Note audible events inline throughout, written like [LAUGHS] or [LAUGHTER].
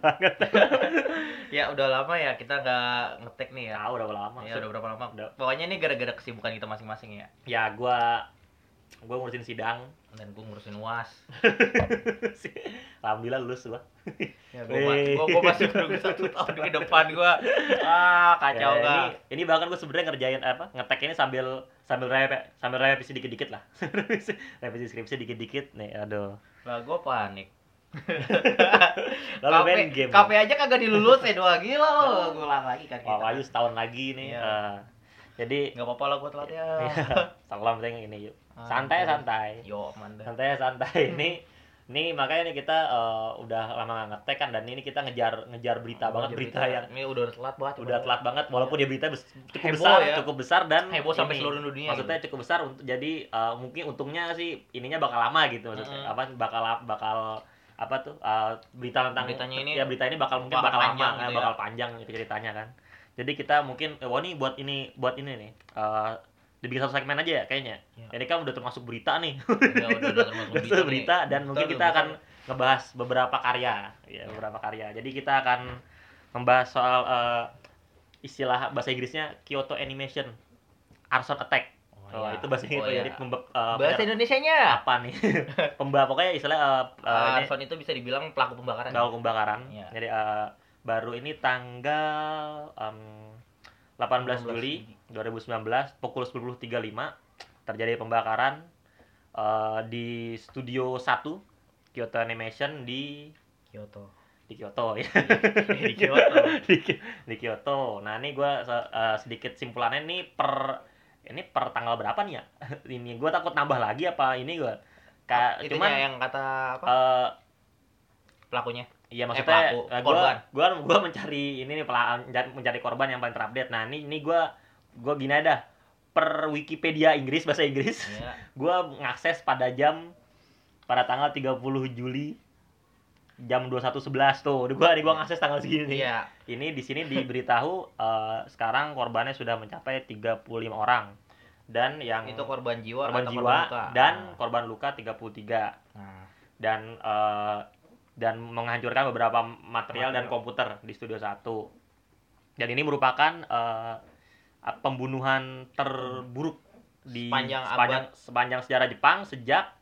banget. [LAUGHS] Ya udah lama ya kita nggak ngetek nih ya. Tahu udah lama. Ya udah berapa lama? Udah. Pokoknya ini gara-gara kesibukan kita masing-masing ya. Ya gua gua ngurusin sidang. Dan gue ngurusin uas. [LAUGHS] Alhamdulillah lulus gua. Ya Wih. gua, gua masih nunggu satu tahun ke depan gua. Ah kacau Ya, gak? ini, ini bahkan gue sebenarnya ngerjain apa ngetek ini sambil sambil rep sambil revisi dikit-dikit lah [LAUGHS] revisi, skripsi dikit-dikit nih aduh Lah gue panik. Lalu main KP, game KP aja kagak dilulus ya dua gila lo. Gue ulang lagi kan kita. Wah, Wahyu setahun lagi nih Iya. eh, jadi Nggak apa-apa lah gue telat ya. salam penting ini yuk Ah, santai santai Yo, manda. santai santai ini ini makanya nih kita eh, udah lama nggak ngetek kan dan ini kita ngejar ngejar berita banget berita, yang ini udah telat banget. udah telat banget walaupun dia berita bes- cukup Heboh besar ya. cukup besar dan heboh sampai ini, seluruh dunia. maksudnya cukup besar untuk jadi eh, mungkin untungnya sih ininya bakal lama gitu maksudnya apa bakal bakal apa tuh eh, berita tentang Beritanya ini ya berita ini bakal mungkin bakal bakal, panjang lama gitu eh, ya. bakal panjang gitu ceritanya kan. Jadi kita mungkin eh, wah ini buat ini buat ini nih eh, dibikin satu segmen aja ya kayaknya. Iya. ini kan udah termasuk berita nih. Ya udah udah termasuk Udah [LAUGHS] berita, termasuk berita nih. dan mungkin kita akan ngebahas beberapa karya ya. beberapa karya. Jadi kita akan membahas soal eh, istilah bahasa Inggrisnya Kyoto Animation Arson Attack Oh, Oh, iya. itu bahasa Inggris Oh, jadi iya. pembe- eh, bahasa Indonesianya. apa nih [LAUGHS] pemba pokoknya istilah ini Arson itu bisa dibilang pelaku pembakaran. daun pembakaran Iya. jadi eh, baru ini tanggal em, 18 Juli 2019 pukul 10.35 terjadi pembakaran eh, di studio 1 Kyoto Animation di Kyoto. di Kyoto ya Di Kyoto. di, [LAUGHS] di Kyoto nah ini gue sedikit simpulannya nih per ini per tanggal berapa nih ya [LAUGHS] ini gue takut nambah lagi apa ini gue Ka, Itunya cuman yang kata apa? eh, Pelakunya. Iya pelaku, maksudnya eh, gua korban. gua gua mencari ini nih pela- mencari korban yang paling terupdate. Nah, ini ini gua gua gini ada per Wikipedia Inggris bahasa Inggris. Ya. [LAUGHS] Gua ngakses pada jam pada tanggal 30 Juli jam 21.11 tuh. Gua nih gua ngakses tanggal segini. Iya. Ini di sini diberitahu eh, sekarang korbannya sudah mencapai 35 orang. Dan yang Itu korban jiwa korban atau jiwa korban luka. dan Nah. korban luka 33 Nah, dan eh, dan menghancurkan beberapa material dan Material. komputer di studio 1. Dan ini merupakan eh, pembunuhan terburuk di Sepanjang sepanjang, sepanjang sejarah Jepang sejak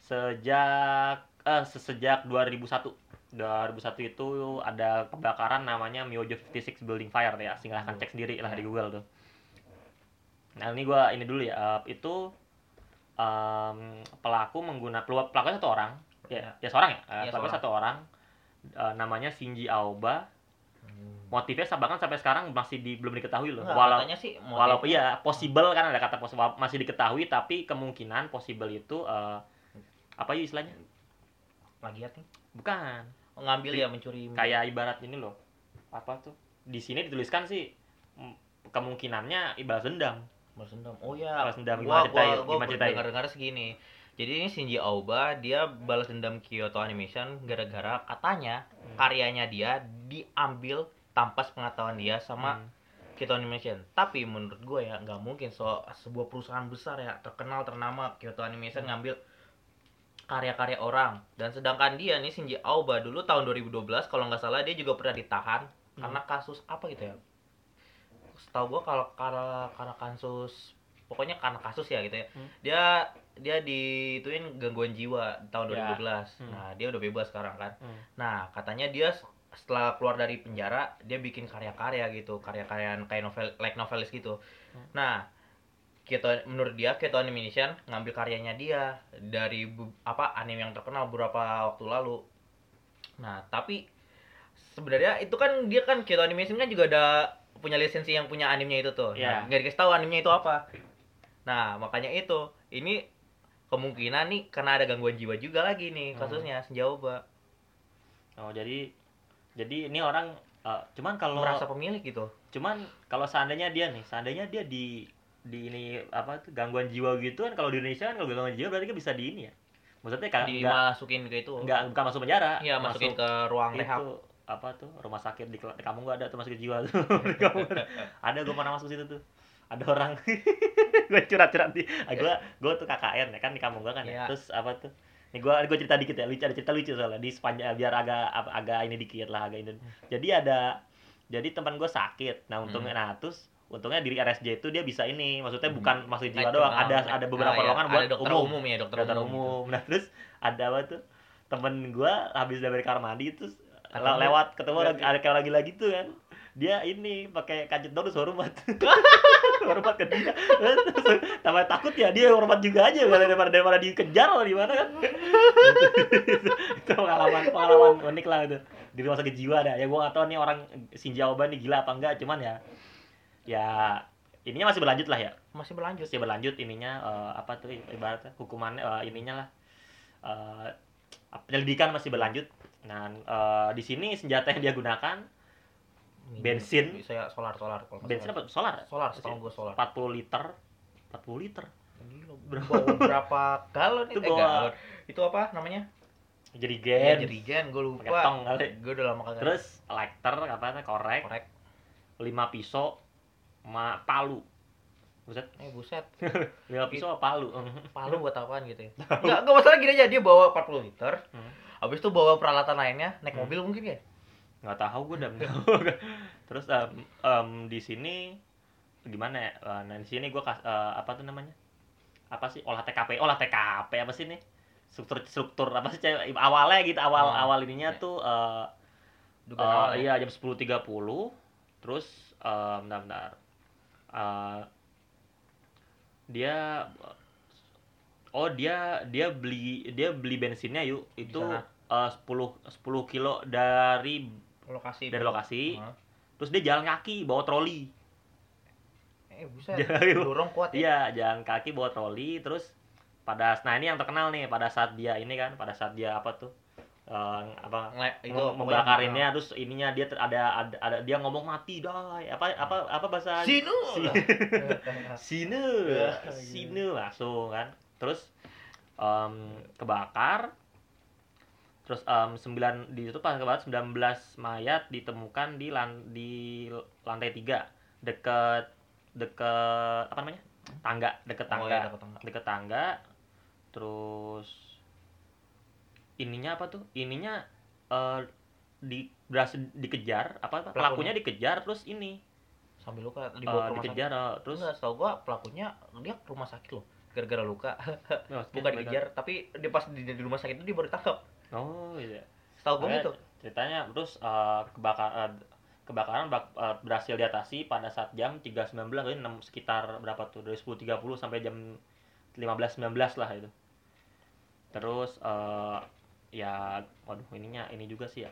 sejak eh se- sejak 2001. 2001 itu ada kebakaran namanya Myojo 56 Building Fire ya. Silahkan cek sendiri lah di Google tuh. Nah, ini gua ini dulu ya. Eh, itu em, pelaku menggunakan pelakunya satu orang ya, ya seorang ya, Eh, Iya, pelakunya seorang. satu orang Eh, namanya Shinji Aoba Hmm. motifnya bahkan sampai sekarang masih di, belum diketahui loh walau sih motifnya- walaupun iya possible kan ada kata possible masih diketahui tapi kemungkinan possible itu eh, apa ya istilahnya plagiat nih. bukan Oh, ngambil ya mencuri. kayak ibarat ini loh apa tuh di sini dituliskan sih mm, kemungkinannya ibarat dendam balas dendam. Oh ya. Balas dendam, gua gimana gua, gua Gimana ceritain? dengar-dengar segini. Jadi ini Shinji Aoba dia balas dendam Kyoto Animation gara-gara katanya Hmm. karyanya dia diambil tanpa sepengetahuan dia sama Hmm. Kyoto Animation. Tapi menurut gue ya nggak mungkin so sebuah perusahaan besar ya terkenal ternama Kyoto Animation Hmm. ngambil karya-karya orang dan sedangkan dia nih Shinji Aoba dulu tahun 2012 kalau nggak salah dia juga pernah ditahan Hmm. karena kasus apa gitu ya setahu gua kalau karena karena kasus pokoknya karena kasus ya gitu ya Hmm. dia dia dituin gangguan jiwa tahun Ya. 2012 Hmm. nah dia udah bebas sekarang kan Hmm. nah katanya dia setelah keluar dari penjara dia bikin karya-karya gitu karya-karya kayak novel like novelis gitu Hmm. nah Kyoto menurut dia Kyoto Animation ngambil karyanya dia dari apa anime yang terkenal beberapa waktu lalu. Nah tapi sebenarnya itu kan dia kan Kyoto Animation kan juga ada punya lisensi yang punya animenya itu tuh. Iya. nah, nggak dikasih tahu animenya itu apa. Nah makanya itu ini kemungkinan nih karena ada gangguan jiwa juga lagi nih Hmm. kasusnya senjauba oh jadi jadi ini orang eh, cuman kalau merasa pemilik gitu. cuman kalau seandainya dia nih seandainya dia di di ini apa tuh gangguan jiwa gitu kan kalau di Indonesia kan kalau gangguan jiwa berarti kan bisa di ini ya. Maksudnya kan dimasukin ke itu. enggak bukan masuk penjara iya masukin ke ruang rehab. itu apa tuh rumah sakit di, di kamu gua ada tuh masuk jiwa tuh. [LAUGHS] Di kamu ada. Ada gue pernah masuk situ tuh. Ada orang. [LAUGHS] Gue curhat curhat di ah, gua gua tuh KKN ya kan di kampung gua kan ya. Iya. terus apa tuh Nih gua gua cerita dikit ya, lucu ada cerita lucu soalnya di sepanjang biar agak agak ini dikit lah agak ini. Jadi ada jadi teman gue sakit. Nah, untungnya nah terus untungnya di RSJ itu dia bisa ini, maksudnya Hmm. bukan masukin jiwa Nah, doang, ah, ada nah, ada beberapa ah, iya. ruangan buat ada dokter umum, umum, ya dokter, dokter umum. umum. Nah, terus ada apa tuh? Temen gua habis dari kamar mandi terus Ketemu. lewat ketemu lagi ada kayak lagi lagi tuh kan. Dia ini pakai kancet terus hormat. [LAUGHS] hormat ke dia. Tambah takut ya dia hormat juga aja daripada daripada dikejar atau di mana kan. [LAUGHS] itu pengalaman pengalaman unik lah itu di rumah sakit jiwa dah ya gua gak tahu nih orang Sinjaoban nih gila apa enggak cuman ya ya ininya masih berlanjut lah ya Masih berlanjut. masih berlanjut ininya eh, apa tuh ibaratnya hukumannya eh, ininya lah eh, penyelidikan masih berlanjut nah eh, di sini senjata yang dia gunakan Bensin. Saya solar solar kalau bensin apa solar ya? Solar, setahu gue solar. 40 liter 40 liter Gila, bawa berapa galon [LAUGHS] Itu itu? Eh, galon. Itu apa namanya? jadi Ya, gen jerigen, gue pakai lupa. tong kali Gue udah lama kagak. terus lighter apa namanya korek korek. 5 pisau ma palu. Buset, [LAUGHS] Eh buset, [LAUGHS] 5 pisau palu? [LAUGHS] Palu buat apaan gitu ya? Enggak, enggak masalah gini aja. Dia bawa 40 liter. Hmm. Habis itu bawa peralatan lainnya, naik Hmm. mobil mungkin ya? nggak tahu gue udah terus em, em, di sini gimana ya? Eh, nah di sini gue kas eh, apa tuh namanya? Apa sih? Olah TKP olah TKP apa sih nih struktur struktur apa sih cewek? Awalnya gitu awal Oh, awal ininya iya. tuh eh, Duga eh, awal ya. iya jam 10.30 terus eh, bentar bentar Eh, dia oh dia dia beli dia beli bensinnya yuk itu eh, 10 10 kilo dari Lokasi. dari lokasi Hah? terus dia jalan kaki bawa troli Eh buset, [LAUGHS] Jauh. dorong kuat ya. iya jalan kaki bawa troli terus pada nah ini yang terkenal nih pada saat dia ini kan pada saat dia apa tuh eh, apa itu membakarinnya terus ininya dia ter- ada, ada ada dia ngomong mati dah apa apa apa bahasa? Sinu. Si- [LAUGHS] sine Ya, sine langsung kan. Terus em, kebakar. Terus em, sembilan di itu pas kebakar 19 mayat ditemukan di lan, di lantai tiga. Deket deket apa namanya? Tangga deket Oh, tangga. iya, deket tangga. deket tangga. Terus ininya apa tuh ininya eh, di berhasil dikejar apa, apa Pelakunya. pelakunya dikejar terus ini Sambil luka eh, dibawa ke rumah dikejar eh, sakit. terus Enggak, setahu gua pelakunya dia ke rumah sakit loh. Gara-gara luka. [LAUGHS] Oh, Bukan dikejar, tapi dia pas di, di rumah sakit itu dia baru ditangkap. oh iya gua Makanya gitu. ceritanya terus eh, kebakar eh, kebakaran bak- eh, berhasil diatasi pada saat jam 3.19 jadi enam- sekitar berapa tuh dari 10.30 sampai jam 15.19 lah itu terus eh, ya waduh ininya ini juga sih ya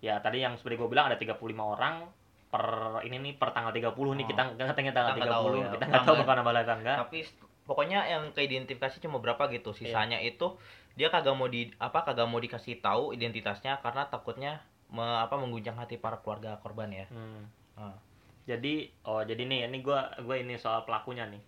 ya tadi yang seperti gue bilang ada 35 orang per ini nih per tanggal 30 nih Oh. kita nggak tengah tanggal 30 tahu ya. kita nggak tahu bakal nambah lagi enggak Tapi pokoknya yang keidentifikasi cuma berapa gitu. Sisanya itu dia kagak mau di apa kagak mau dikasih tahu identitasnya karena takutnya me- apa mengguncang hati para keluarga korban ya. Hmm. Ah. Jadi oh jadi nih ini gua gua ini soal pelakunya nih.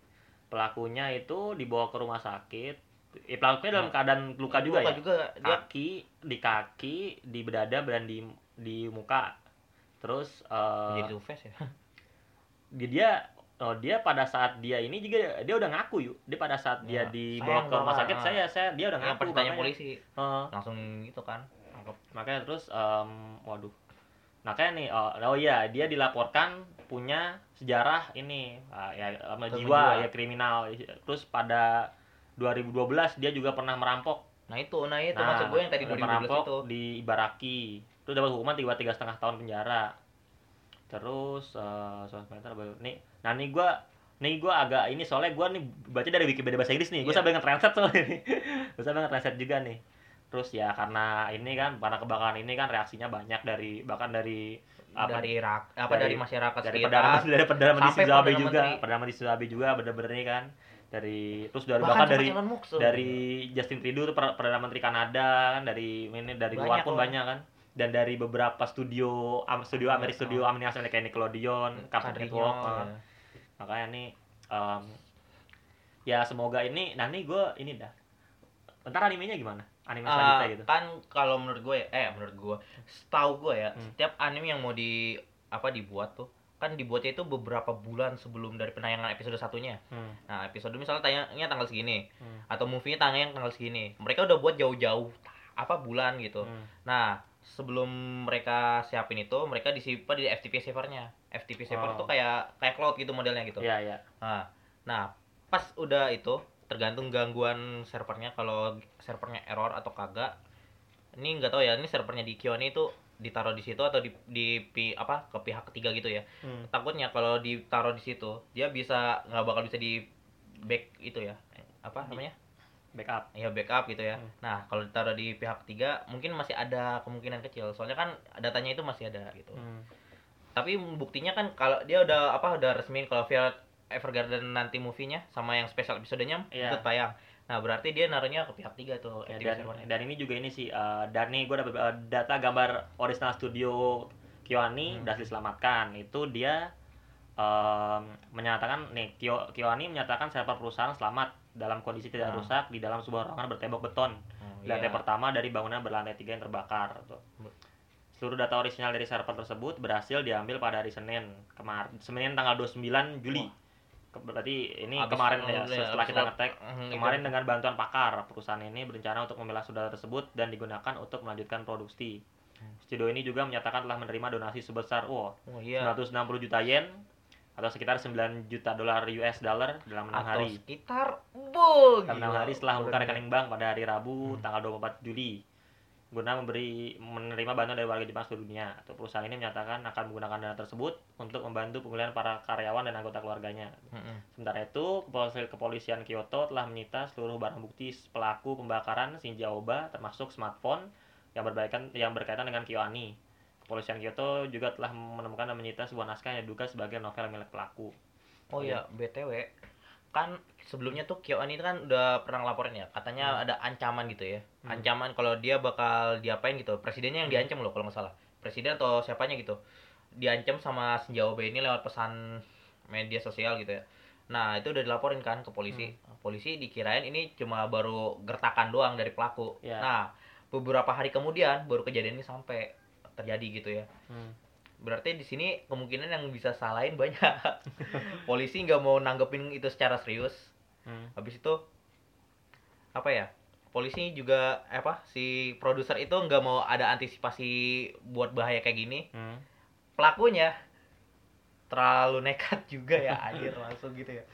Pelakunya itu dibawa ke rumah sakit. Eh, pelakunya dalam Nah, keadaan luka juga ya. juga dia Kaki, di kaki, di dada dan di di muka. Terus eh jadi face ya. dia dia oh, dia pada saat dia ini juga dia udah ngaku yuk. Dia pada saat dia Ya, dibawa sayang ke rumah sakit ah. saya saya dia udah Yang ngaku makanya. polisi Eh, langsung gitu kan. Tangkap. makanya terus em, waduh makanya nih oh, oh iya dia dilaporkan punya sejarah ini ah, ya sama jiwa. ya kriminal terus pada 2012 dia juga pernah merampok. Nah itu, nah itu nah maksud gue yang tadi udah 2012 merampok itu. di Ibaraki. Itu dapat hukuman tiga tiga setengah tahun penjara. Terus eh sebentar baru. Nih nah nih gua nih gua agak ini soalnya gua nih baca dari Wikipedia bahasa Inggris nih. Gua Iya. sambil nge-translate soalnya nih [LAUGHS] gua sambil nge-translate juga nih. Terus ya karena ini kan karena kebakaran ini kan reaksinya banyak dari bahkan dari apa dari rak apa dari- dari, masyarakat dari sekitar. perdana dari perdana menteri sampai Shinzo Abe Perdana juga. Menteri. perdana menteri Shinzo Abe juga bener-bener ini kan dari terus dari bahkan, bahkan dari dari Justin Trudeau per- perdana menteri Kanada kan dari ini dari luar Banyak pun loh. banyak kan dan dari beberapa studio am- studio Iya, Amerika oh. studio animasi kayak Nickelodeon, Cartoon Kadrinya, Network ya. makanya nih em, ya semoga ini nanti gue ini dah ntar animenya gimana anime Ah, selanjutnya gitu kan kalau menurut gue eh menurut gue setahu gue ya Hmm. setiap anime yang mau di apa dibuat tuh kan dibuatnya itu beberapa bulan sebelum dari penayangan episode satunya. Hmm. Nah, episode misalnya tayangnya tanggal segini Hmm. atau movie-nya tayang tanggal segini. Mereka udah buat jauh-jauh apa bulan gitu. Hmm. Nah, sebelum mereka siapin itu, mereka disimpan di FTP servernya. FTP server Oh. tuh kayak kayak cloud gitu modelnya gitu. Iya, iya. Nah, nah, pas udah itu tergantung gangguan servernya kalau servernya error atau kagak. Ini nggak tahu ya, ini servernya di Kioni itu ditaruh di situ atau di di pi- apa ke pihak ketiga gitu ya. Hmm. Takutnya kalau ditaruh di situ, dia bisa nggak bakal bisa di back itu ya. Apa namanya? Backup. ya backup gitu ya. Hmm. Nah, kalau ditaruh di pihak ketiga mungkin masih ada kemungkinan kecil. Soalnya kan datanya itu masih ada gitu. Hmm. Tapi buktinya kan kalau dia udah apa udah resmiin kalau Violet Evergarden nanti movie-nya sama yang special episodenya Iya. ikut tayang. Nah, berarti dia naruhnya ke pihak tiga tuh. Ya, dan, servernya. dan ini juga ini sih eh, dan nih gue dapat eh, data gambar original studio Kyoani Hmm. berhasil diselamatkan itu dia em, menyatakan nih Kyo, Kyoani menyatakan server perusahaan selamat dalam kondisi tidak Hmm. rusak di dalam sebuah ruangan bertembok beton Oh, di lantai iya. pertama dari bangunan berlantai tiga yang terbakar tuh. Seluruh data orisinal dari server tersebut berhasil diambil pada hari Senin kemarin Senin tanggal 29 Juli. Ke- Berarti ini Abis- kemarin ya iya, setelah kita ngetek Mhm, Kemarin itu. dengan bantuan pakar, perusahaan ini berencana untuk memilah saudara tersebut dan digunakan untuk melanjutkan produksi. Hmm. Studio ini juga menyatakan telah menerima donasi sebesar wow, Oh iya. 960 juta yen atau sekitar 9 juta dolar US dollar dalam enam Atau hari. sekitar bu Dalam enam gila. hari setelah membuka rekening bank pada hari Rabu Hmm. tanggal 24 Juli. Guna memberi menerima bantuan dari warga Jepang seluruh dunia. Atau perusahaan ini menyatakan akan menggunakan dana tersebut untuk membantu pemulihan para karyawan dan anggota keluarganya. Mhm. Sementara itu, kepolisian, kepolisian Kyoto telah menyita seluruh barang bukti pelaku pembakaran Shinja Oba termasuk smartphone yang berkaitan yang berkaitan dengan Kyoani. Kepolisian Kyoto juga telah menemukan dan menyita sebuah naskah yang diduga sebagai novel milik pelaku. Oh iya, BTW kan sebelumnya tuh Kyoan itu kan udah pernah ngelaporin ya, katanya Hmm. ada ancaman gitu ya. Hmm. Ancaman kalau dia bakal diapain gitu. Presidennya yang diancam loh kalau nggak salah. Presiden atau siapanya gitu. Diancam sama Abe ini lewat pesan media sosial gitu ya. Nah, itu udah dilaporin kan ke polisi. Polisi dikirain ini cuma baru gertakan doang dari pelaku. Ya. Nah, beberapa hari kemudian baru kejadian ini sampai terjadi gitu ya. Hmm. Berarti di sini kemungkinan yang bisa salahin banyak. [LAUGHS] Polisi nggak mau nanggepin itu secara serius. Hmm. Habis itu apa ya? Polisi juga apa si produser itu nggak mau ada antisipasi buat bahaya kayak gini. Hmm. Pelakunya terlalu nekat [LAUGHS] juga ya [LAUGHS] anjir langsung gitu ya.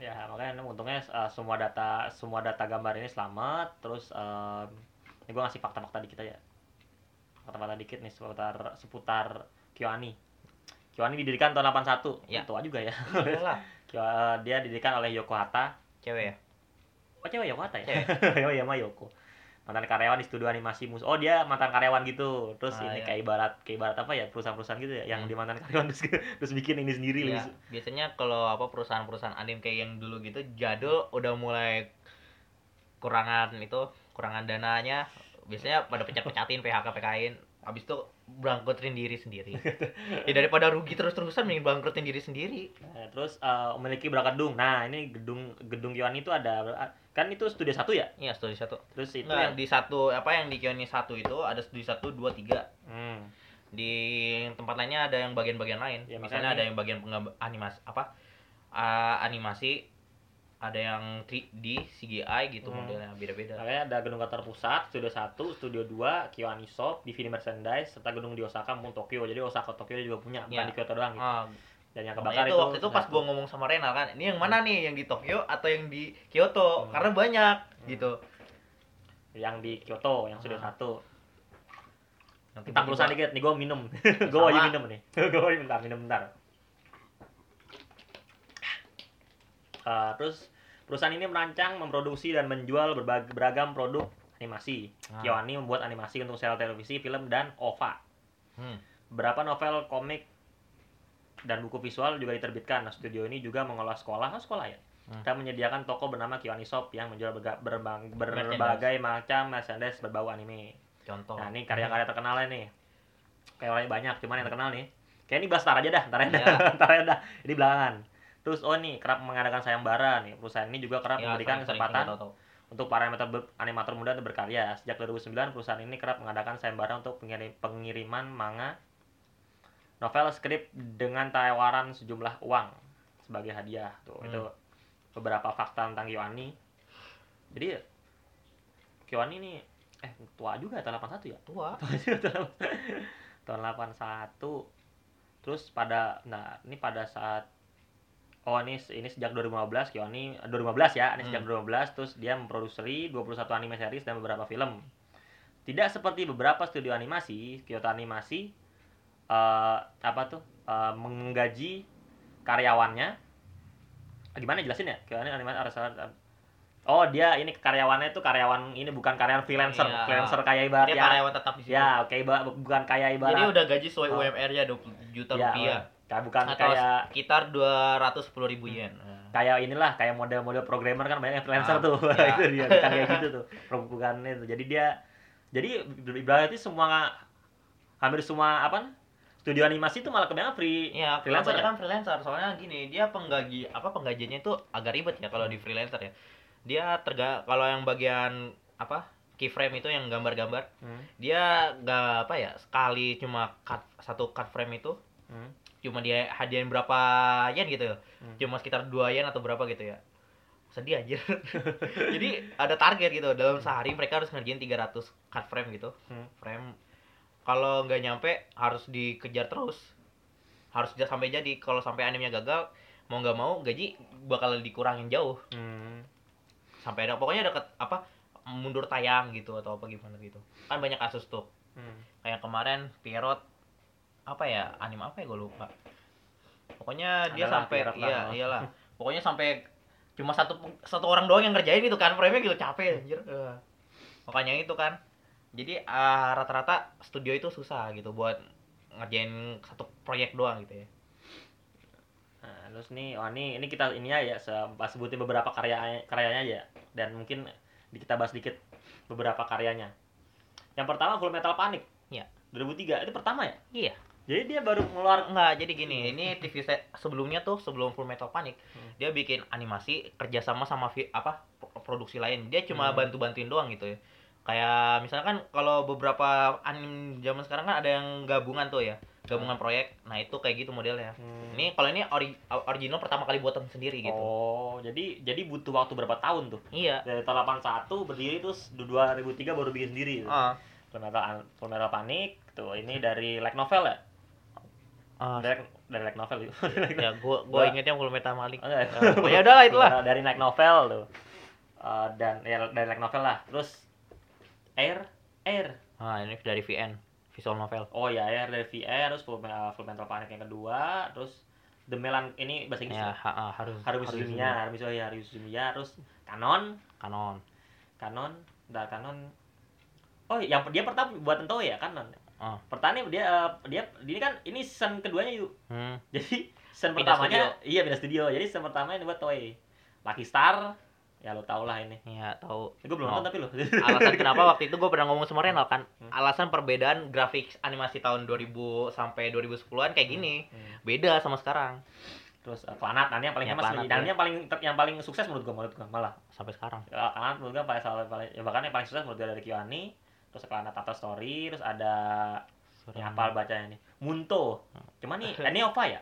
Ya, makanya untungnya uh, semua data semua data gambar ini selamat. Terus um, ini gue ngasih fakta-fakta dikit aja. Fakta-fakta dikit nih seputar seputar Kyoani. Kyoani didirikan tahun 81. Ya. Tua juga ya. [LAUGHS] Kyo- dia didirikan oleh Yoko Hata. cewek ya. Oh cewek Yoko Hata ya? Cewek. [LAUGHS] oh iya mah Yoko. Mantan karyawan di studio animasi mus. Oh dia mantan karyawan gitu. Terus Ah, ini iya. kayak ibarat kayak ibarat apa ya perusahaan-perusahaan gitu ya yang Hmm. di mantan karyawan terus terus bikin ini sendiri Iya, lebih- biasanya kalau apa perusahaan-perusahaan anime kayak yang dulu gitu jadul udah mulai kurangan itu kurangan dananya biasanya pada pecat-pecatin PHK PKin habis itu bangkrutin diri sendiri. [LAUGHS] Ya daripada rugi terus-terusan mending bangkrutin diri sendiri. Nah, terus eh, memiliki berapa gedung. Nah, ini gedung gedung Kyoan itu ada kan itu studio satu ya. iya studi satu. Terus itu Nggak, yang di satu apa yang di Kioni satu itu ada studi satu dua tiga. Hmm, di tempat lainnya ada yang bagian-bagian lain. Ya, misalnya makanya- ada yang bagian penggambar animasi apa? Ah, animasi ada yang 3D CGI gitu Hmm. modelnya beda-beda makanya ada gedung kantor pusat, studio 1, studio 2, Kyoani Shop, DVD merchandise, serta gedung di Osaka maupun Tokyo. Jadi Osaka Tokyo juga punya, bukan Ya. di Kyoto doang gitu. Ah, Dan yang kebakar itu itu waktu itu pas satu. gua ngomong sama Renal kan, ini yang mana nih yang di Tokyo atau yang di Kyoto? Hmm. Karena banyak Hmm. gitu. yang di Kyoto, yang studio Ah. 1. Yang Tentang tiba-tiba- perusahaan dikit nih, gue minum. [LAUGHS] gue wajib minum nih. [LAUGHS] gue wajib bentar, minum bentar. Eh, terus perusahaan ini merancang, memproduksi dan menjual berbagai beragam produk animasi. Ah. Kyoani membuat animasi untuk serial televisi, film dan OVA. Hmm. Beberapa novel, komik, dan buku visual juga diterbitkan. Nah, studio ini juga mengelola sekolah, oh, sekolah ya. Hmm. Dan menyediakan toko bernama Kyoani Shop yang menjual berga- berbang- berbagai macam merchandise berbau anime. Contoh. Nah, ini karya-karya terkenalnya nih. Kayak banyak, cuman yang terkenal nih. Kayak ini bahas aja dah, ntar aja dah, Iya. [LAUGHS] ntar aja dah. Ini belakangan. Terus oh nih kerap mengadakan sayembara nih. Perusahaan ini juga kerap Ya, memberikan kesempatan tahu-tahu. untuk para animator, ber- animator muda untuk berkarya. Sejak 2009 perusahaan ini kerap mengadakan sayembara untuk pengirim- pengiriman manga novel skrip dengan tawaran sejumlah uang sebagai hadiah tuh Hmm. itu beberapa fakta tentang Kiwani jadi Kiwani ini eh tua juga tahun 81 ya tua [LAUGHS] tahun 81 terus pada nah ini pada saat oh ini ini sejak 2015 Kiwani 2015 ya ini sejak Hmm. 2015 terus dia memproduksi 21 anime series dan beberapa film. Tidak seperti beberapa studio animasi Kyoto Animasi eh apa tuh eh, menggaji karyawannya. Gimana jelasin ya Kiwani animasi ada Oh dia ini karyawannya itu karyawan ini bukan karyawan freelancer, Iya. freelancer kayak ibarat dia ya, karyawan tetap di situ. Ya oke ibarat bukan kayak ibarat. jadi udah gaji sesuai Oh. UMR nya 20 juta Ya, rupiah kayak bukan atau kayak sekitar 210 ribu yen kayak inilah kayak model-model programmer kan banyak yang freelancer Ah, tuh ya. [LAUGHS] itu dia bukan kayak gitu tuh bukan itu jadi dia jadi berarti semua hampir semua apa studio animasi itu malah kebanyakan free Iya, freelancer freelancer ya? kan freelancer. Soalnya gini, dia penggaji apa penggajiannya itu agak ribet ya kalau di freelancer ya. Dia terga kalau yang bagian apa keyframe itu yang gambar-gambar, Hmm, dia nggak apa ya sekali cuma cut satu cut frame itu hmm, cuma dia hadiahin berapa yen gitu. Hmm. Cuma sekitar 2 yen atau berapa gitu ya. Sedih aja. [LAUGHS] Jadi ada target gitu. Dalam sehari mereka harus ngerjain 300 cut frame gitu. Hmm. Frame kalau nggak nyampe harus dikejar terus. Harus dia sampai jadi. Kalau sampai animenya gagal, mau nggak mau gaji bakal dikurangin jauh. hmm. Sampai ada pokoknya deket apa mundur tayang gitu atau apa gimana gitu. Kan banyak kasus tuh. Hmm. Kayak kemarin Pierrot apa ya anime apa ya gue lupa pokoknya dia Adalah sampai Pierrot lah. iya iyalah pokoknya sampai cuma satu satu orang doang yang ngerjain itu kan frame gitu capek anjir Eh. makanya itu kan jadi ah, rata-rata studio itu susah gitu buat ngerjain satu proyek doang gitu ya Nah, terus nih, oh ini ini kita ini ya sebutin beberapa karya karyanya aja dan mungkin kita bahas dikit beberapa karyanya. Yang pertama Full Metal Panic. Iya. 2003 itu pertama ya? iya Jadi dia baru ngeluar enggak jadi gini ini TV set sebelumnya tuh sebelum Full Metal Panic Hmm. dia bikin animasi kerjasama sama vi- apa pro- produksi lain dia cuma Hmm. bantu bantuin doang gitu ya kayak misalkan kalau beberapa anim zaman sekarang kan ada yang gabungan tuh ya gabungan proyek nah itu kayak gitu modelnya Hmm. ini kalau ini ori- original pertama kali buatan sendiri gitu Oh, jadi jadi butuh waktu berapa tahun tuh? iya Dari tahun 81 berdiri terus 2003 baru bikin sendiri. tuh. ah Full Metal Full Metal Panic tuh ini dari light novel ya? Dari dari light novel [LAUGHS] itu. ya gua Gua- ingetnya Full Metal Malik Oh, ya. Oh, ya udahlah [LAUGHS] itulah dari light novel tuh. Eh, dan ya dari light novel lah. Terus Air Air ah ini dari VN visual novel Oh ya, Air dari VR, terus Full, Me- Full Metal Panic yang kedua, terus The Melan ini bahasa Inggris ya ya. ha- ah, harus harus Suzumiya, Haruhi Suzumiya, Haruhi Suzumiya, terus Canon, kanon Canon, dan Canon. Oh, yang dia pertama buatan Toei ya, Canon. Ah. Pertama dia eh, dia ini kan ini season keduanya yuk. hmm. Jadi season Pindah pertamanya iya pindah studio. Jadi season pertamanya buat Toei. Lucky Star, ya lo tau lah ini. ya tahu Gue belum Oh. nonton tapi lo. alasan [LAUGHS] kenapa waktu itu gue pernah ngomong sama Renal kan Hmm. alasan perbedaan grafik animasi tahun 2000 sampai 2010-an kayak gini Hmm. beda sama sekarang Terus uh, Planat, nah, ini yang paling Ya, Planat, nih. Dan ya. ini yang paling ter- yang paling sukses menurut gue menurut gue malah. sampai sekarang Ya, Planat menurut gue paling ya bahkan yang paling sukses menurut gue dari Kiwani. Terus Planat Tata Story, terus ada yang apa bacanya nih? Munto. Cuman nih, [LAUGHS] ini OVA ya?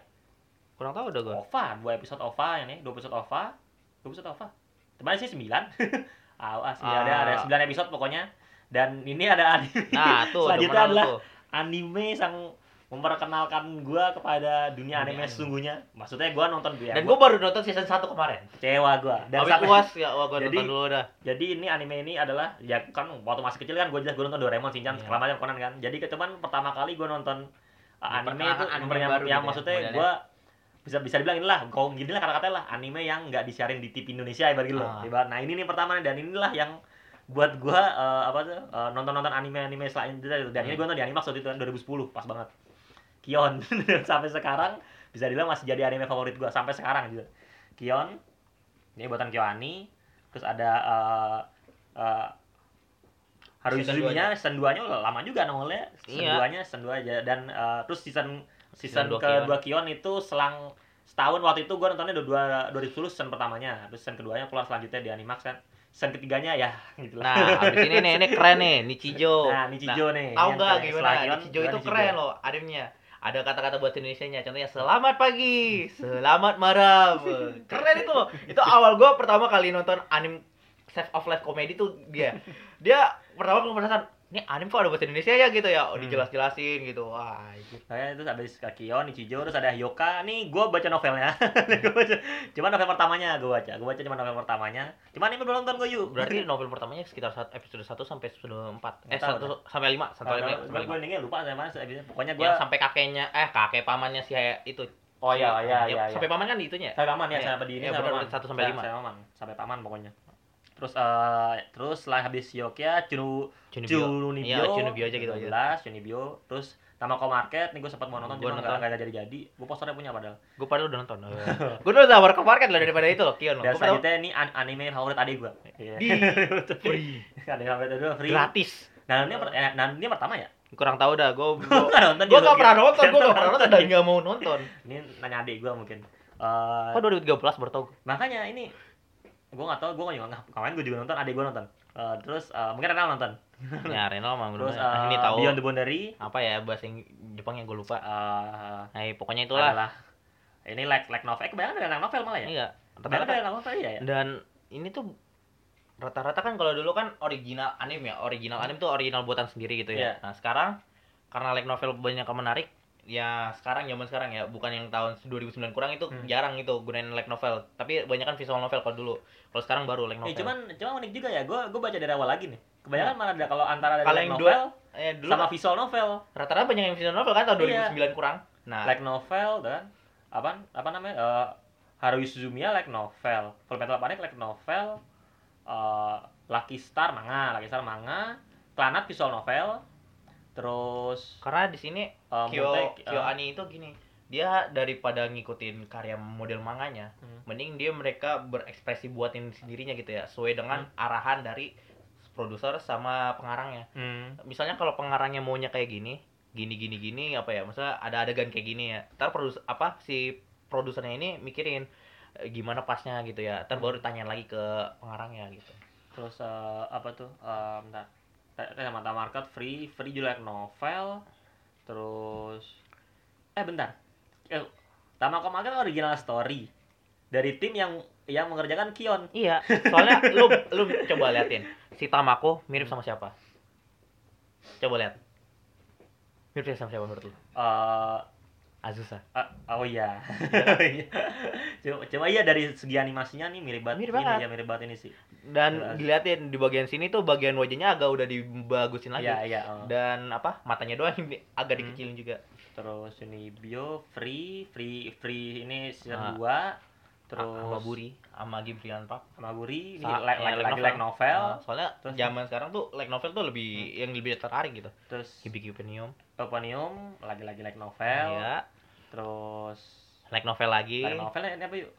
kurang tahu udah gue OVA, dua episode OVA ini, dua episode OVA, dua episode OVA. Teman sih sembilan. [LAUGHS] ah, sih ada ada Ah. sembilan episode pokoknya. Dan ini ada anime. nah tuh [LAUGHS] Selanjutnya adalah tuh. anime yang memperkenalkan gua kepada dunia anime anime. sesungguhnya. Maksudnya gua nonton dia. dan gue baru nonton season 1 kemarin kecewa gua. Dan sampai- puas ya wah gue Jadi- nonton dulu dah jadi ini anime ini adalah ya kan waktu masih kecil kan gue jelas gue nonton Doraemon Shinchan Iya. segala macam Conan kan jadi ke- cuman pertama kali gue nonton uh, anime itu anime yang, baru yang gitu ya, maksudnya modelnya. gue bisa bisa dibilang inilah kau gini lah kata-kata lah anime yang nggak disiarin di TV Indonesia ibarat gitu loh Ah. Nah ini nih pertama dan inilah yang buat gue uh, apa tuh uh, nonton-nonton anime-anime selanjutnya gitu. dan ini Hmm. gue nonton di Animax waktu itu kan 2010 pas banget Kion. [LAUGHS] Sampai sekarang bisa dibilang masih jadi anime favorit gue sampai sekarang juga Kion ini buatan Kyoani terus ada uh, uh, Haruhi Season Suzumiya season 2 nya lama juga nongolnya. Season Iya. 2 nya season 2 aja. Dan uh, terus season season, Season dua kedua Kion. Itu selang setahun. Waktu itu gue nontonnya dua 2010 season pertamanya. Terus season keduanya keluar selanjutnya di Animax kan. Season ketiganya ya [LAUGHS] gitu lah. Nah abis ini nih ini keren nih Nichijo. Nah Nichijo nih tahu yang nggak kayak gimana? Kion, Nichijo itu keren loh animenya ada kata-kata buat Indonesia-nya contohnya selamat pagi selamat malam. Keren itu itu awal gua pertama kali nonton anim Save of Life komedi tuh dia. Dia pertama gua penasaran ini anim kok ada bahasa Indonesia ya gitu ya oh, Hmm. dijelas-jelasin gitu wah anjir. Saya terus ada Kion, Ichijo, terus ada Hyoka. Nih gue baca novelnya. [LAUGHS] Gua baca. Cuma novel pertamanya gue baca. Gue baca cuma novel pertamanya. Cuma ini belum nonton gue yuk. berarti novel pertamanya sekitar saat episode 1 sampai episode 4 eh 1 sampai 5 sampai 5 sampai gue endingnya lupa sampai mana. sehabisnya. Pokoknya gue. sampai kakeknya eh kakek pamannya si itu Oh iya iya Ya, iya. iya. sampai paman kan di itunya Sampai paman ya, Iya. sampai di ini Iya, sampai paman. satu sampai lima. Sampai paman, sampai paman pokoknya. Terus eh terus setelah habis Yokya, Chunu Chunibyo Chunibyo. Iya, Chunibyo aja gitu aja. 12, Chunibyo. Terus Tamako Market nih gue sempat mau nonton cuma nonton. nggak nggak jadi jadi. Gue posternya punya padahal. gue padahal udah nonton gue udah warkop market lah daripada itu loh Kion loh Dan selanjutnya ini an- anime favorit adik gue. Iya. di free [LAUGHS] anime favorit dulu free. gratis Nah, ini eh, nah, ini pertama ya? kurang tahu dah gue [LAUGHS] Gue nggak gue pernah nonton gue Nggak gak pernah nonton dan [LAUGHS] gak mau nonton Ini nanya adik gue mungkin. Eh, kok 2013 baru tau makanya ini gue nggak tahu gue nggak kemarin gue juga nonton adik gue nonton. Eh, terus eh, mungkin Renal nonton. [LAUGHS] Ya Renal mah terus belum ini tahu. Beyond the Boundary. Apa ya bahasa yang gue lupa. Eh, nah pokoknya itulah. adalah ini like like novel. Eh, kebanyakan dari novel malah ya? Iya rata-rata. Dari novel ya, ya? dan ini tuh rata-rata kan kalau dulu kan original anime ya. Original anime tuh original buatan sendiri gitu Iya. ya nah sekarang karena like novel banyak yang menarik ya sekarang zaman sekarang ya. Bukan yang tahun 2009 kurang itu Hmm. jarang itu gunain like novel. Tapi banyak kan visual novel kalau dulu. Kalau sekarang baru like Eh, novel. cuman cuman unik juga ya. Gue gue baca dari awal lagi nih. Kebanyakan mana ada kalau antara dari yang novel eh, dulu sama kan visual novel. rata-rata banyak yang visual novel kan tahun Iya. 2009 kurang. Nah. Like novel dan apa apa namanya? Eh Haruhi Suzumiya like novel. Full Metal Panic like novel. Eh Lucky Star manga. Lucky Star manga. Klanat visual novel terus karena di sini eh, Kyo Kyo eh, Ani itu gini dia daripada ngikutin karya model manganya Hmm. mending dia mereka berekspresi buatin sendirinya gitu ya sesuai dengan Hmm. arahan dari produser sama pengarangnya hmm, misalnya kalau pengarangnya maunya kayak gini gini gini gini apa ya maksudnya ada adegan kayak gini ya ntar produs apa si produsernya ini mikirin eh, gimana pasnya gitu ya ntar baru tanya lagi ke pengarangnya gitu terus eh, apa tuh eh bentar Te- te- mata market free free juga like novel terus eh bentar. Eh, Tamako Market original story dari tim yang yang mengerjakan Kion. Iya soalnya [LAUGHS] lu lu coba liatin. Si Tamako mirip sama siapa? Coba lihat mirip sama siapa menurut lu? Eh Azusa Ah, oh iya. cuma, [LAUGHS] cuma iya dari segi animasinya nih mirip banget. Mirip ini banget. ya mirip banget ini sih. dan Jelas. diliatin di bagian sini tuh bagian wajahnya agak udah dibagusin lagi Iya iya. oh. dan apa matanya doang ini agak Hmm. dikecilin juga Terus ini bio free free free ini season Ah. 2 terus sama Buri. sama Gibrian Pap sama Buri ini Sa- like, like, lagi like novel. Nah, soalnya Terus- zaman sekarang tuh like novel tuh lebih yang lebih tertarik gitu. Terus Gibi Gipenium. Oponium lagi lagi like novel. Ya terus like novel lagi. Like novel ini apa yuk?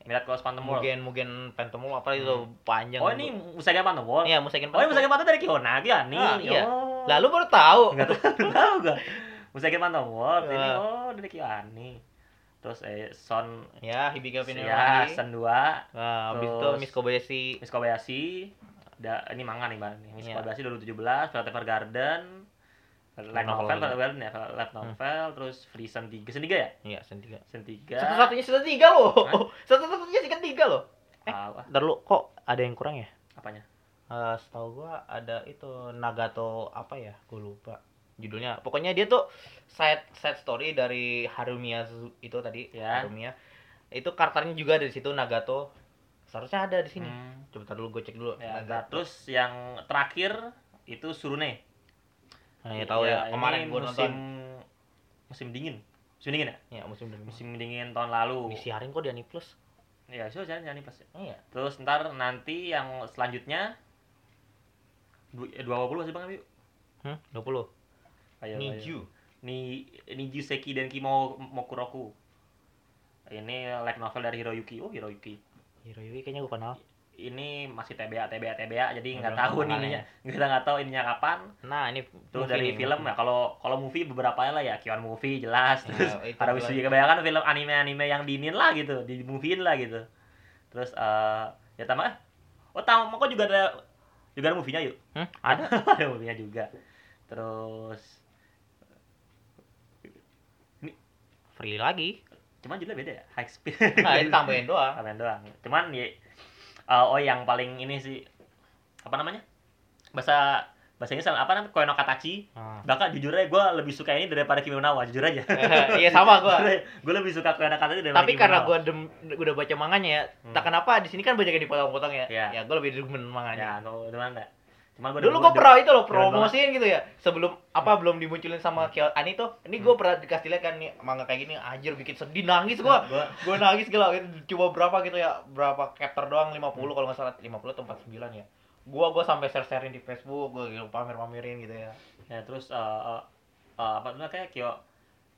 Mirat Close Phantom World. Mugen Mugen Phantom World apa itu panjang oh ini Musega Phantom World? Iya Musagen oh ini Musega Phantom dari Kihonagi ya nih Ah, iya. oh. lalu baru tahu. Nggak tahu gak Musega Phantom World ini Ah. oh dari Kihani terus eh Son ya Hibi Gipenium ya Sen 2 nah, habis itu Miss Kobayashi. Miss Kobayashi. Da, ini manga nih bang. Miss Iya. Kobayashi 2017 Violet Evergarden Light Novel novel. Violet Evergarden ya light novel terus Free Season 3 Season 3 ya? Iya season tiga. Season 3 satu-satunya season tiga loh. [LAUGHS] Satu-satunya season tiga loh. Eh. Ah, Ntar lu kok ada yang kurang ya? Apanya? Eh, setahu gua ada itu Nagato apa ya? Gue lupa judulnya pokoknya dia tuh side side story dari Harumiya itu tadi Ya. Harumiya itu karakternya juga ada di situ Nagato seharusnya ada di sini Hmm. coba dulu gue cek dulu Ya, Nagato. terus yang terakhir itu Surune. nah, ya tahu ya, ini kemarin gue musim nonton musim dingin. Musim dingin ya? ya musim dingin Musim dingin tahun lalu. misi harin kok di Ani Plus Ya, so jangan jangan pas. iya Terus ntar nanti yang selanjutnya du- eh, 20 masih Bang hmm 20 Ayo, Niju ayo. Ni Niju Seki Denki Mo Mokuroku. Ini light novel dari Hiroyuki. Oh, Hiroyuki. Hiroyuki kayaknya gue kenal Ini masih TBA TBA TBA jadi nggak tahu nih ininya. Kita nggak tahu ininya kapan. nah ini Terus movie dari nih, film movie. ya kalau kalau movie beberapa lah ya Kion movie jelas Ya, terus ada jelas. juga kebanyakan film anime-anime yang diinin lah gitu di moviein lah gitu terus eh ya tambah oh tahu kok juga ada juga ada movie-nya yuk Hmm, [LAUGHS] ada ada movie-nya juga terus free lagi. Cuman judulnya beda ya, high speed. [LAUGHS] Nah, itu tambahin [LAUGHS] doang. Tambahan doang. Cuman ya eh, oh yang paling ini sih apa namanya? Bahasa bahasa Inggris apa namanya? Koe no Katachi. Nah. Bahkan jujur aja gue lebih suka ini daripada Kimi no Na wa, jujur aja. [LAUGHS] Iya sama gua. gue lebih suka Koe no Katachi daripada Tapi Kimi karena dem- udah baca manganya ya, Hmm. tak kenapa di sini kan banyak yang dipotong-potong ya. Iya. Ya gua lebih demen Ya, manganya. gue demen enggak. Cuman gue Dulu gua pernah itu loh promosiin gitu ya. Sebelum apa belum dimunculin sama Kyo Ani tuh. Ini gua pernah dikasih lihat kan nih manga kayak gini anjir bikin sedih nangis gua. Gua Gua nangis gila itu coba berapa gitu ya. Berapa chapter doang 50 kalau nggak salah 50 atau 49 ya. Gua gua sampai share-sharein di Facebook, gua gitu, pamer-pamerin gitu ya. ya terus eh, eh, eh, apa namanya kayak Kyo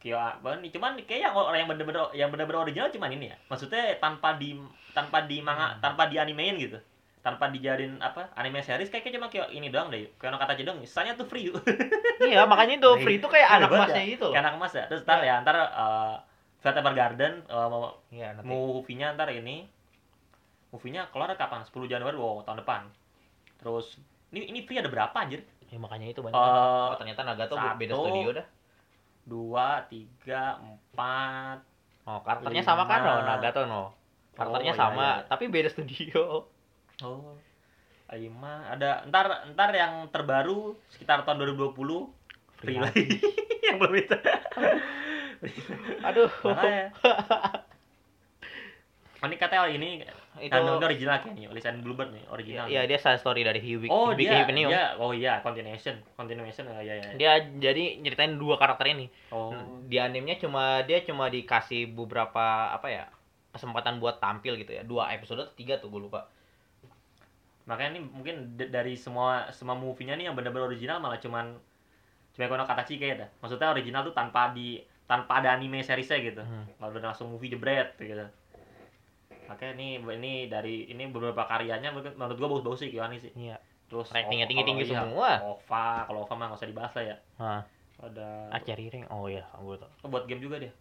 Kyo nih cuman kayak yang orang yang bener-bener yang bener-bener original cuman ini ya maksudnya tanpa di tanpa di manga Hmm. tanpa di animein gitu tanpa dijadiin apa anime series kayaknya cuma Kyo ini doang deh Kyo no Katachi doang sisanya tuh free yuk [LAUGHS] iya, makanya itu free itu kayak Iya, anak gua masnya ada. gitu loh. kayak anak emas ya terus ntar ya ntar uh, Evergarden uh, mau Iya, nanti. movie-nya ntar ini movie-nya keluar kapan 10 Januari wow tahun depan terus ini ini free ada berapa anjir Ya, makanya itu banyak. Eh, oh, ternyata Nagato satu. beda studio dah. dua tiga empat Oh, karakternya sama kan no, Nagato no. Karakternya Oh, iya, sama, iya. tapi beda studio. Oh, lima ada ntar ntar yang terbaru sekitar tahun 2020 free lagi [LAUGHS] yang belum itu [LAUGHS] Aduh. makanya oh, [LAUGHS] ini katanya ini itu kan ini original kayak nih Bluebird nih original Iya, dia side story dari Hibiki. oh Hibiki dia Hypenium. dia oh iya continuation continuation oh, iya iya Dia jadi nyeritain dua karakter ini. oh Di animenya cuma dia cuma dikasih beberapa apa ya? kesempatan buat tampil gitu ya. Dua episode atau tiga tuh gue lupa. Makanya ini mungkin dari semua semua movie-nya nih yang benar-benar original malah cuman cuma Kono Katachi kayak dah. Maksudnya original tuh tanpa di tanpa ada anime seriesnya gitu. Hmm. malah udah langsung movie jebret gitu. Makanya ini ini dari ini beberapa karyanya menurut gua bagus-bagus sih Kiwani sih. Iya. terus Ratingnya tinggi-tinggi iya, semua. OVA kalau OVA mah nggak usah dibahas lah ya. Nah, ada Acari Ring. Oh iya, gue tau. oh, buat game juga dia?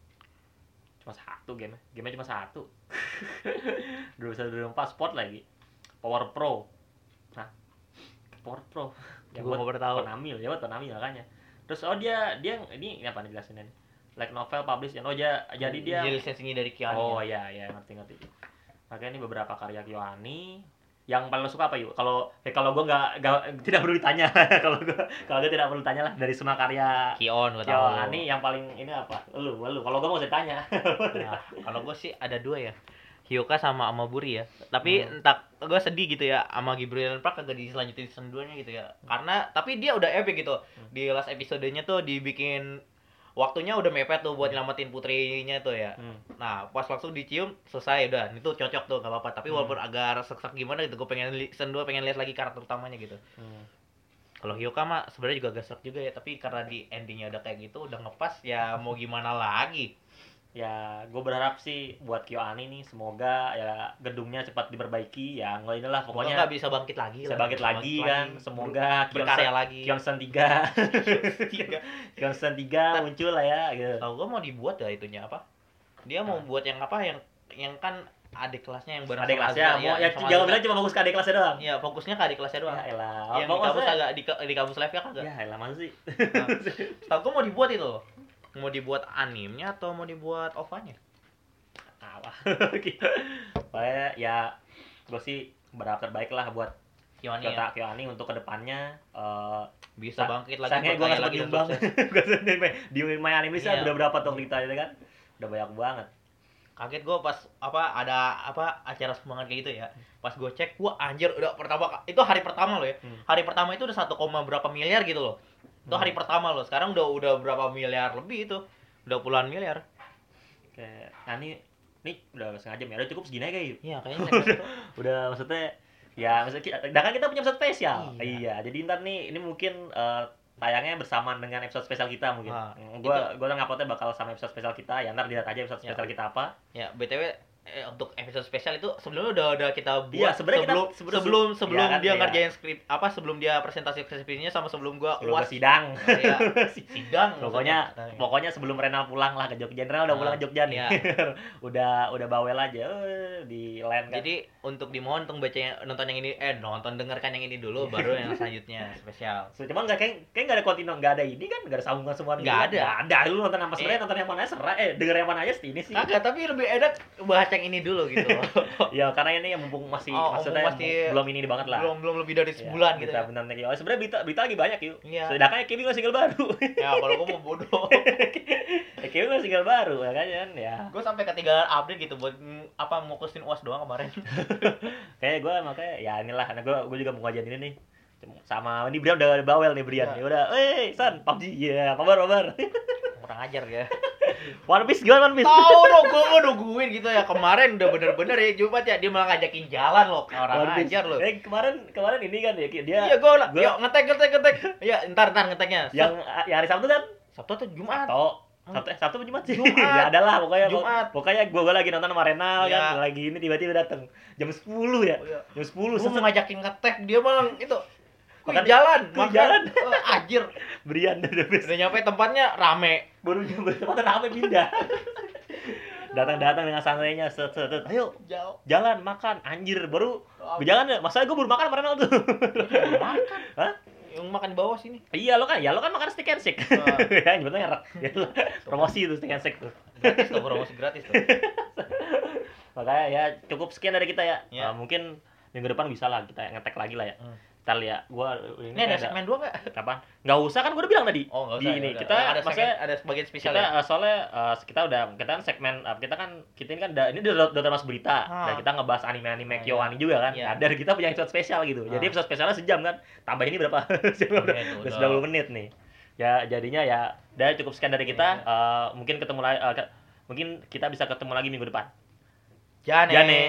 Cuma satu game gamenya cuma satu. [LAUGHS] Dua bisa dua empat sport lagi Power Pro. Nah Power Pro? Yang Gua buat nggak pernah tahu. Konami ya buat Konami makanya. Terus oh dia dia ini apa nih jelasin ini? Like novel publish oh dia jadi dia Jadi lisensinya dari Kiani. oh iya iya ngerti ngerti. Makanya ini beberapa karya Kyoani yang paling lo suka apa yuk kalau eh, kalau gue nggak nggak- tidak perlu ditanya. [LAUGHS] Kalau gue kalau gue tidak perlu tanya lah dari semua karya Kion gue tahu. Kyoani yang paling ini apa? Lu lu. Kalau gue mau ditanya. Nah, kalau gue sih ada dua ya. Hyoka sama Amaburi ya. Tapi Hmm. entah gue sedih gitu ya sama Gabriel Park kagak diselanjutin season 2-nya gitu ya. Karena tapi dia udah epic gitu. Hmm. Di last episodenya tuh dibikin waktunya udah mepet tuh buat nyelamatin putrinya tuh ya. Hmm. Nah, pas langsung dicium selesai udah. Itu cocok tuh gak apa-apa. Tapi Hmm. walaupun agak sesak gimana gitu, gue pengen season 2 pengen lihat lagi karakter utamanya gitu. Hmm. Kalau Hyoka mah sebenarnya juga serak juga ya, tapi karena di endingnya udah kayak gitu, udah ngepas ya mau gimana lagi. Ya gue berharap sih buat Kyoani nih semoga ya gedungnya cepat diperbaiki ya nggak inilah Pokoknya nggak bisa bangkit lagi bisa lah. bangkit lagi kan semoga berkarya lagi. Kyonsen 3 Kyonsen 3 muncul lah ya gitu Tahu gua mau dibuat ya itunya apa? Dia mau Nah. buat yang apa yang yang kan adik kelasnya yang bareng adik kelasnya Azra, mau iya, ya sama jangan bilang cuma fokus ke adik kelasnya doang Iya, fokusnya ke adik kelasnya doang. ya elah yang di kampus agak di, di kampus live ya kagak? ya elah mana sih Tahu gua mau dibuat itu. Mau dibuat animenya atau mau dibuat OVA-nya? apa gitu [LAUGHS] Pokoknya ya gue sih berharap terbaik lah buat Kiwani Kyota ya. Kyoani untuk ke depannya eh Bisa Sa- bangkit lagi sayangnya gue gak [LAUGHS] sempat nyumbang di My Anime List Iya. udah berapa tuh kita itu kan udah banyak banget Kaget gua pas apa ada apa acara sumbangan kayak gitu ya. Pas gua cek, gua anjir udah pertama itu hari pertama loh ya. Hmm. Hari pertama itu udah 1, berapa miliar gitu loh. Itu hari Hmm. pertama loh. Sekarang udah udah berapa miliar lebih itu. Udah puluhan miliar. kayak nah ini ini udah sengaja ya udah cukup segini aja yuk Iya, kayaknya [LAUGHS] segmen itu. udah maksudnya ya maksudnya nah kan kita punya episode spesial Iya. iya jadi ntar nih ini mungkin eh, tayangnya bersamaan dengan episode spesial kita mungkin Nah, gue gue nguploadnya bakal sama episode spesial kita ya ntar lihat aja episode Ya. spesial kita apa Ya, BTW eh, untuk episode spesial itu sebelumnya udah udah kita buat Iya, sebenarnya kita- sebelum sebelum- sebelum sebelum iya kan, dia iya. ngerjain skrip apa sebelum dia presentasi skripsinya sama sebelum gua Sebelum uas sidang. Iya. [LAUGHS] sidang pokoknya maksudnya. pokoknya sebelum Renal pulang lah ke Jogja Renal udah Ah, pulang ke Jogja nih iya. [LAUGHS] udah udah bawel aja eh, di land kan Jadi untuk dimohon untuk baca nonton yang ini eh nonton dengarkan yang ini dulu [LAUGHS] baru yang selanjutnya spesial. So, cuma nggak kayak kayak nggak ada kontinu nggak ada ini kan nggak ada sambungan semua Nggak ada. nggak ada lu nonton apa sebenarnya Eh. nonton yang mana serah eh denger yang mana aja ini sih Kagak, tapi lebih enak bahas yang ini dulu gitu. [LAUGHS] ya karena ini yang mumpung masih Oh, maksudnya mumpung masih- belum ini banget lah belum belum lebih dari Ya, sebulan gitu berita ya. benar nih. Oh, sebenarnya berita berita lagi banyak yuk. Iya. Sedangkan Kimi nggak single baru. Ya kalau gua mau bodoh. [LAUGHS] Kimi nggak single baru, makanya kan ya. gue sampai ketinggalan update gitu buat apa mukusin uas doang kemarin. [LAUGHS] Kayak gue makanya ya inilah karena gue gue juga mau ngajarin ini nih. Sama ini Brian udah bawel nih Brian. Iya. Ya udah, eh San, PUBG ya, kabar kabar. Kurang ajar ya. One Piece gimana One Piece? Tahu dong gue mau nungguin gitu ya kemarin udah bener-bener ya Jumat ya dia malah ngajakin jalan loh orang One Piece. ajar loh. Eh kemarin kemarin ini kan ya dia Iya gue lah, gua- yuk ngetek ngetek ngetek. Iya ntar ntar ngeteknya. yang yang hari Sabtu kan? Sabtu atau Jumat? Atau Sabtu, eh, Sabtu apa Jumat sih? Jumat. [LAUGHS] ya adalah pokoknya Jumat. pokoknya gue gue lagi nonton sama Renal Iya. kan lagi ini tiba-tiba datang jam 10 ya. Oh, iya. Jam 10 Gue mau ngajakin ngetek dia malah itu. Makan- jalan, makan. jalan. Eh, anjir. [LAUGHS] Brian. Udah nyampe tempatnya rame. Baru baru rame pindah datang-datang dengan santainya set set set. ayo Jauh. jalan makan anjir baru Oh, berjalan ya masalah gue baru makan sama Renal tuh makan. Hah? Yang makan di bawah sini. iya lo kan ya lo kan makan steak and shake Ah. [LAUGHS] ya nyebutnya ngerak ya, promosi itu steak and shake tuh Gratis tuh promosi gratis tuh. [LAUGHS] makanya ya cukup sekian dari kita ya Ya. Mungkin minggu depan bisa lah kita ngetek lagi lah ya Hmm. Kita lihat gua ini, Ini ada ada segmen dua nggak? kapan nggak usah kan gua udah bilang tadi Oh nggak Di usah. ini, ya udah. kita ada maksudnya- segmen- ada sebagian spesial kita ya. eh, soalnya eh, kita udah kita kan segmen eh, kita kan kita ini kan udah ini udah, udah termasuk berita Ah. dan kita ngebahas anime-anime Ah, Kyoani juga kan Iya. nah, dari kita punya episode spesial gitu jadi Ah. episode spesialnya sejam kan tambah ini berapa [LAUGHS] Iya, udah itu udah udah. 90 menit nih ya jadinya ya udah cukup sekian dari kita Iya. Eh, mungkin ketemu lagi ke- mungkin kita bisa ketemu lagi minggu depan Jane. Jane.